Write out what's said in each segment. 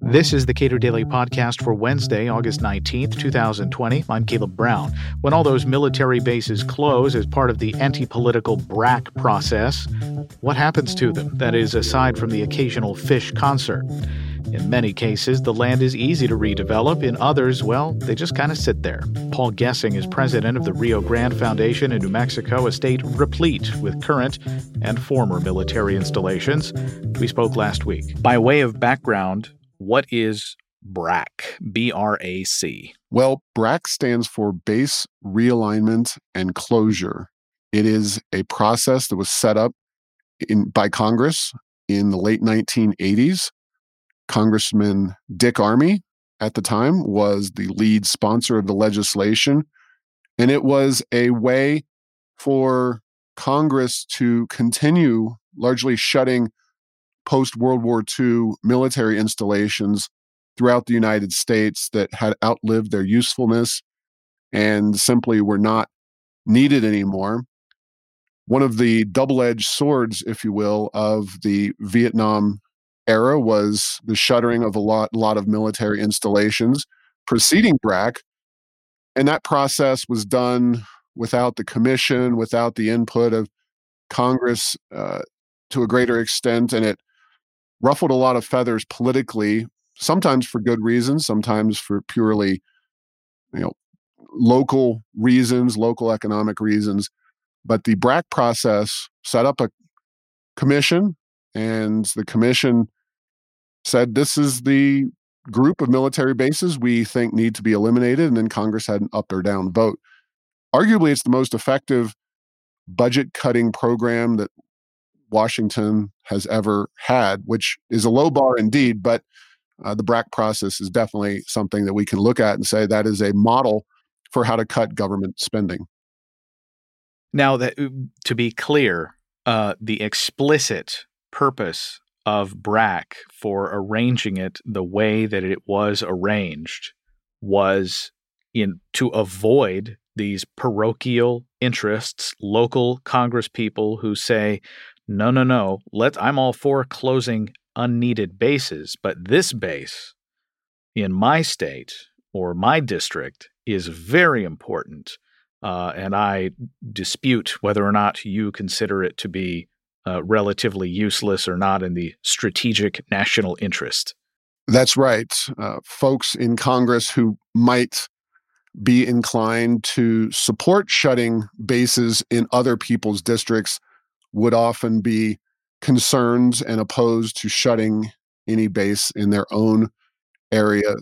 This is the Cato Daily Podcast for Wednesday, August 19th, 2020. I'm Caleb Brown. When all those military bases close as part of the anti political BRAC process, what happens to them? That is, aside from the occasional Phish concert. In many cases, the land is easy to redevelop. In others, well, they just kind of sit there. Paul Gessing is president of the Rio Grande Foundation in New Mexico, a state replete with current and former military installations. We spoke last week. By way of background, what is BRAC? B R A C. Well, BRAC stands for Base Realignment and Closure. It is a process that was set up in, by Congress in the late 1980s. Congressman Dick Armey at the time was the lead sponsor of the legislation. And it was a way for Congress to continue largely shutting post World War II military installations throughout the United States that had outlived their usefulness and simply were not needed anymore. One of the double edged swords, if you will, of the Vietnam era was the shuttering of a lot, lot of military installations preceding BRAC. And that process was done without the commission, without the input of Congress uh, to a greater extent. And it ruffled a lot of feathers politically, sometimes for good reasons, sometimes for purely, you know, local reasons, local economic reasons. But the BRAC process set up a commission, and the commission said this is the group of military bases we think need to be eliminated, and then Congress had an up or down vote. Arguably, it's the most effective budget cutting program that Washington has ever had, which is a low bar indeed, but uh, the BRAC process is definitely something that we can look at and say that is a model for how to cut government spending. Now, that uh, to be clear, uh, the explicit purpose of BRAC for arranging it the way that it was arranged was in to avoid these parochial interests, local Congress people who say, no, no, no. Let I'm all for closing unneeded bases, but this base in my state or my district is very important, uh, and I dispute whether or not you consider it to be uh, relatively useless or not in the strategic national interest. That's right. Uh, folks in Congress who might be inclined to support shutting bases in other people's districts would often be concerned and opposed to shutting any base in their own area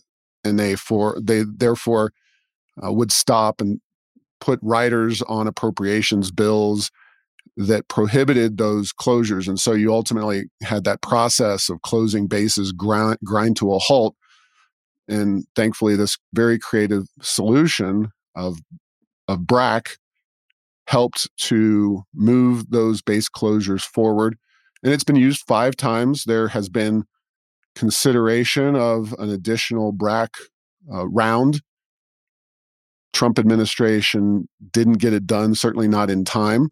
and they for they therefore uh, would stop and put riders on appropriations bills that prohibited those closures and so you ultimately had that process of closing bases grind, grind to a halt and thankfully this very creative solution of of BRAC helped to move those base closures forward. And it's been used five times. There has been consideration of an additional BRAC uh, round. Trump administration didn't get it done, certainly not in time.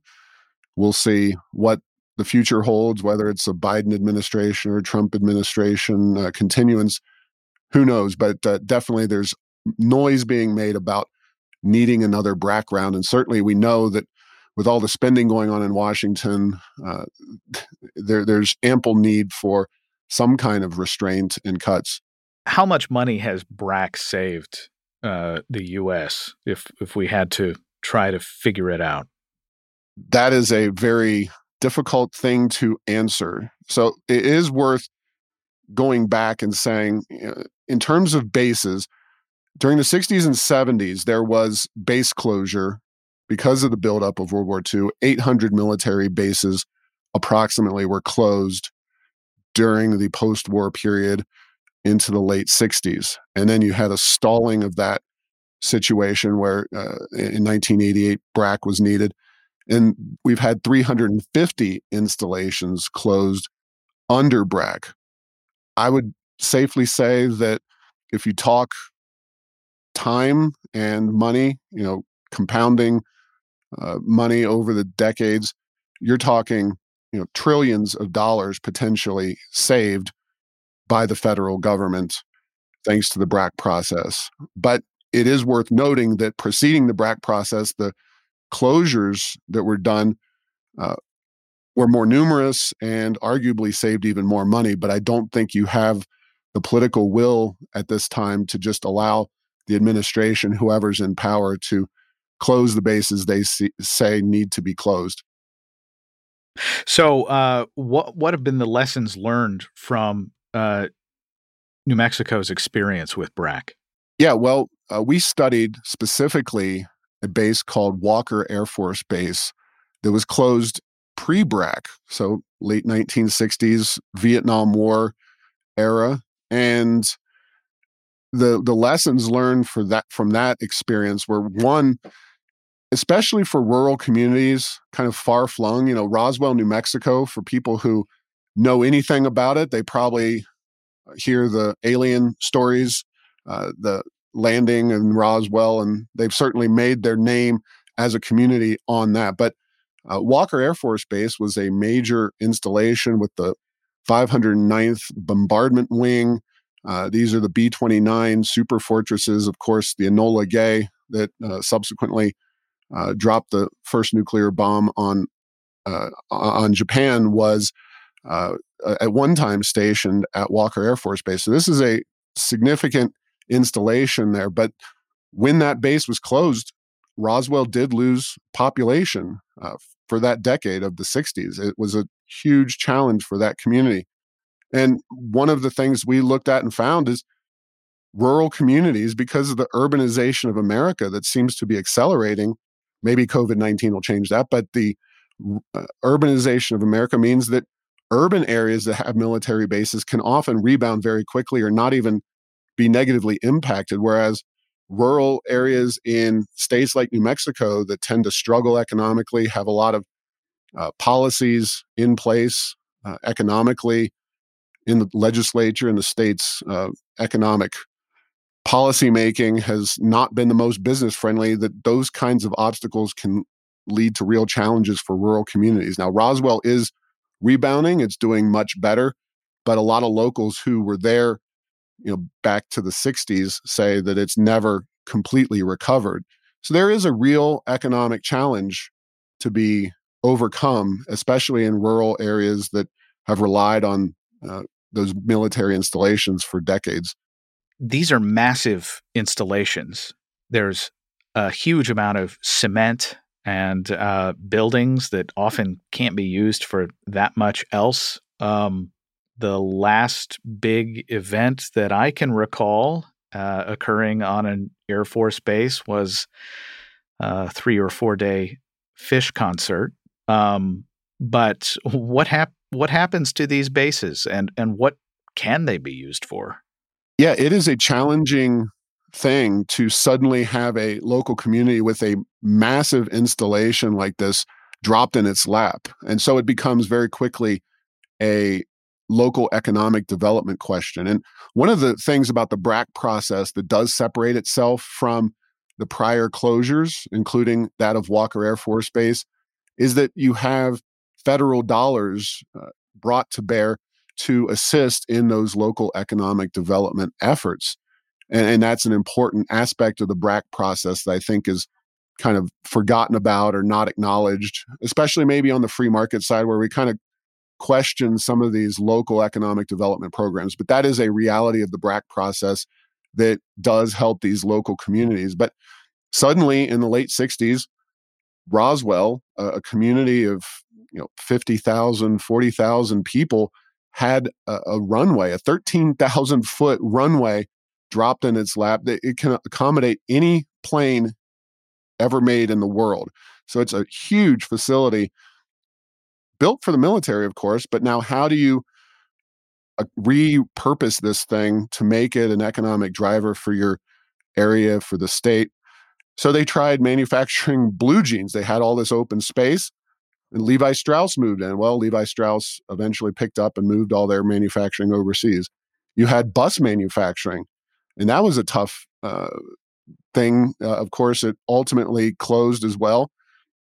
We'll see what the future holds, whether it's a Biden administration or Trump administration uh, continuance. Who knows? But uh, definitely there's noise being made about needing another BRAC round. And certainly we know that with all the spending going on in Washington, uh, there, there's ample need for some kind of restraint and cuts. How much money has BRAC saved uh, the U.S. if if we had to try to figure it out? That is a very difficult thing to answer. So it is worth going back and saying, in terms of bases, during the 60s and 70s, there was base closure because of the buildup of World War II. 800 military bases approximately were closed during the post war period into the late 60s. And then you had a stalling of that situation where uh, in 1988, BRAC was needed. And we've had 350 installations closed under BRAC. I would safely say that if you talk time and money, you know, compounding uh, money over the decades, you're talking, you know, trillions of dollars potentially saved by the federal government thanks to the BRAC process. But it is worth noting that preceding the BRAC process, the closures that were done uh, were more numerous and arguably saved even more money. But I don't think you have the political will at this time to just allow the administration, whoever's in power, to close the bases they see, say need to be closed. So, uh, what what have been the lessons learned from uh, New Mexico's experience with BRAC? Yeah, well, uh, we studied specifically a base called Walker Air Force Base that was closed pre BRAC, so late 1960s Vietnam War era, and the the lessons learned for that from that experience were one especially for rural communities kind of far flung you know roswell new mexico for people who know anything about it they probably hear the alien stories uh, the landing and roswell and they've certainly made their name as a community on that but uh, walker air force base was a major installation with the 509th bombardment wing uh, these are the B 29 super fortresses, of course, the Enola Gay that uh, subsequently uh, dropped the first nuclear bomb on uh, on Japan was uh, at one time stationed at Walker Air Force Base. So this is a significant installation there. But when that base was closed, Roswell did lose population uh, for that decade of the 60s. It was a huge challenge for that community. And one of the things we looked at and found is rural communities, because of the urbanization of America that seems to be accelerating, maybe COVID 19 will change that, but the uh, urbanization of America means that urban areas that have military bases can often rebound very quickly or not even be negatively impacted. Whereas rural areas in states like New Mexico that tend to struggle economically, have a lot of uh, policies in place uh, economically in the legislature and the state's uh, economic policymaking has not been the most business friendly, that those kinds of obstacles can lead to real challenges for rural communities. Now, Roswell is rebounding, it's doing much better, but a lot of locals who were there, you know, back to the 60s say that it's never completely recovered. So there is a real economic challenge to be overcome, especially in rural areas that have relied on uh, those military installations for decades. These are massive installations. There's a huge amount of cement and uh, buildings that often can't be used for that much else. Um, the last big event that I can recall uh, occurring on an Air Force base was a three or four day Phish concert. Um, but what happened? what happens to these bases and and what can they be used for? Yeah, it is a challenging thing to suddenly have a local community with a massive installation like this dropped in its lap. And so it becomes very quickly a local economic development question. And one of the things about the BRAC process that does separate itself from the prior closures, including that of Walker Air Force Base, is that you have federal dollars uh, brought to bear to assist in those local economic development efforts. And, and, that's an important aspect of the BRAC process that I think is kind of forgotten about or not acknowledged, especially maybe on the free market side where we kind of question some of these local economic development programs. But that is a reality of the BRAC process that does help these local communities. But suddenly in the late 60s, Roswell, a, community of you know 50,000 40,000 people had a, a runway a 13,000 foot runway dropped in its lap that it can accommodate any plane ever made in the world so it's a huge facility built for the military of course but now how do you uh, repurpose this thing to make it an economic driver for your area for the state so they tried manufacturing blue jeans they had all this open space and Levi Strauss moved in. Well, Levi Strauss eventually picked up and moved all their manufacturing overseas. You had bus manufacturing, and that was a tough uh, thing. Uh, of course, it ultimately closed as well.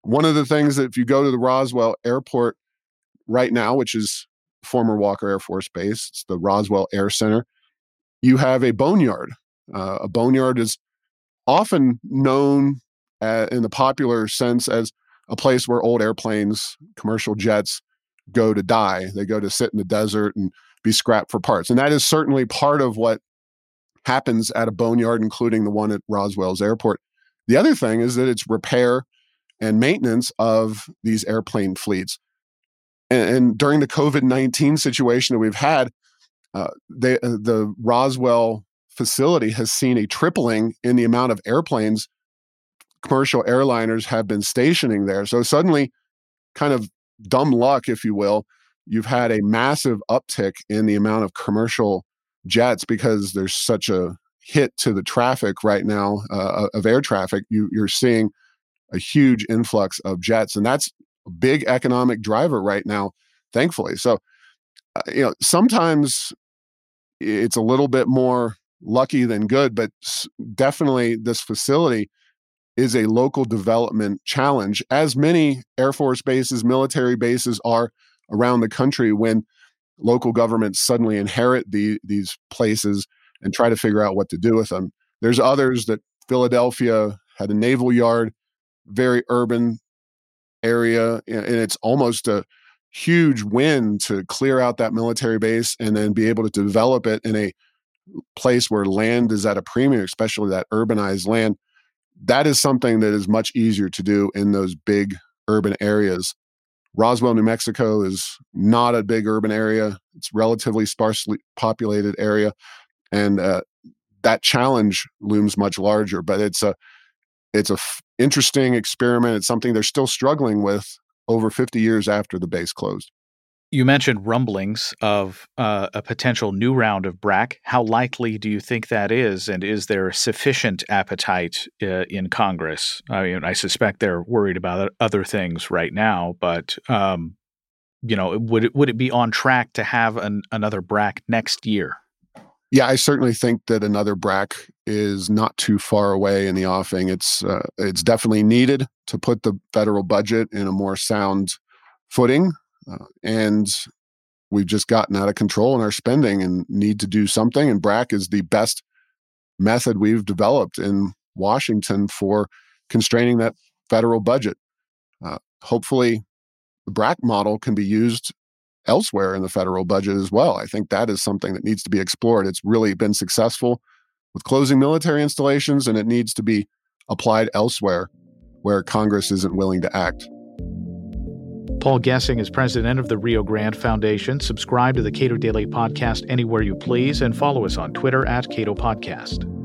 One of the things that if you go to the Roswell airport right now, which is former Walker Air Force Base. It's the Roswell Air Center. You have a boneyard. Uh, a boneyard is often known uh, in the popular sense as a place where old airplanes, commercial jets, go to die. They go to sit in the desert and be scrapped for parts. And that is certainly part of what happens at a boneyard, including the one at Roswell's airport. The other thing is that it's repair and maintenance of these airplane fleets. And, and during the COVID 19 situation that we've had, uh, they, uh, the Roswell facility has seen a tripling in the amount of airplanes commercial airliners have been stationing there. So suddenly, kind of dumb luck, if you will, you've had a massive uptick in the amount of commercial jets because there's such a hit to the traffic right now uh, of air traffic. You, you're seeing a huge influx of jets, and that's big economic driver right now, thankfully. So, uh, you know, sometimes it's a little bit more lucky than good, but definitely this facility is a local development challenge, as many Air Force bases, military bases are around the country when local governments suddenly inherit the, these places and try to figure out what to do with them. There's others that Philadelphia had a naval yard, very urban area, and it's almost a huge win to clear out that military base and then be able to develop it in a place where land is at a premium, especially that urbanized land that is something that is much easier to do in those big urban areas. Roswell, New Mexico is not a big urban area. It's relatively sparsely populated area, and uh, that challenge looms much larger. But it's a it's a f- interesting experiment. It's something they're still struggling with over 50 years after the base closed. You mentioned rumblings of uh, a potential new round of BRAC. How likely do you think that is? And is there sufficient appetite uh, in Congress? I mean, I suspect they're worried about other things right now, but um, you know, would it would it be on track to have an, another BRAC next year? Yeah, I certainly think that another BRAC is not too far away in the offing. It's uh, it's definitely needed to put the federal budget in a more sound footing. Uh, and we've just gotten out of control in our spending and need to do something. And BRAC is the best method we've developed in Washington for constraining that federal budget. Uh, hopefully, the BRAC model can be used elsewhere in the federal budget as well. I think that is something that needs to be explored. It's really been successful with closing military installations, and it needs to be applied elsewhere where Congress isn't willing to act. Paul Gessing is president of the Rio Grande Foundation. Subscribe to the Cato Daily Podcast anywhere you please and follow us on Twitter at Cato Podcast.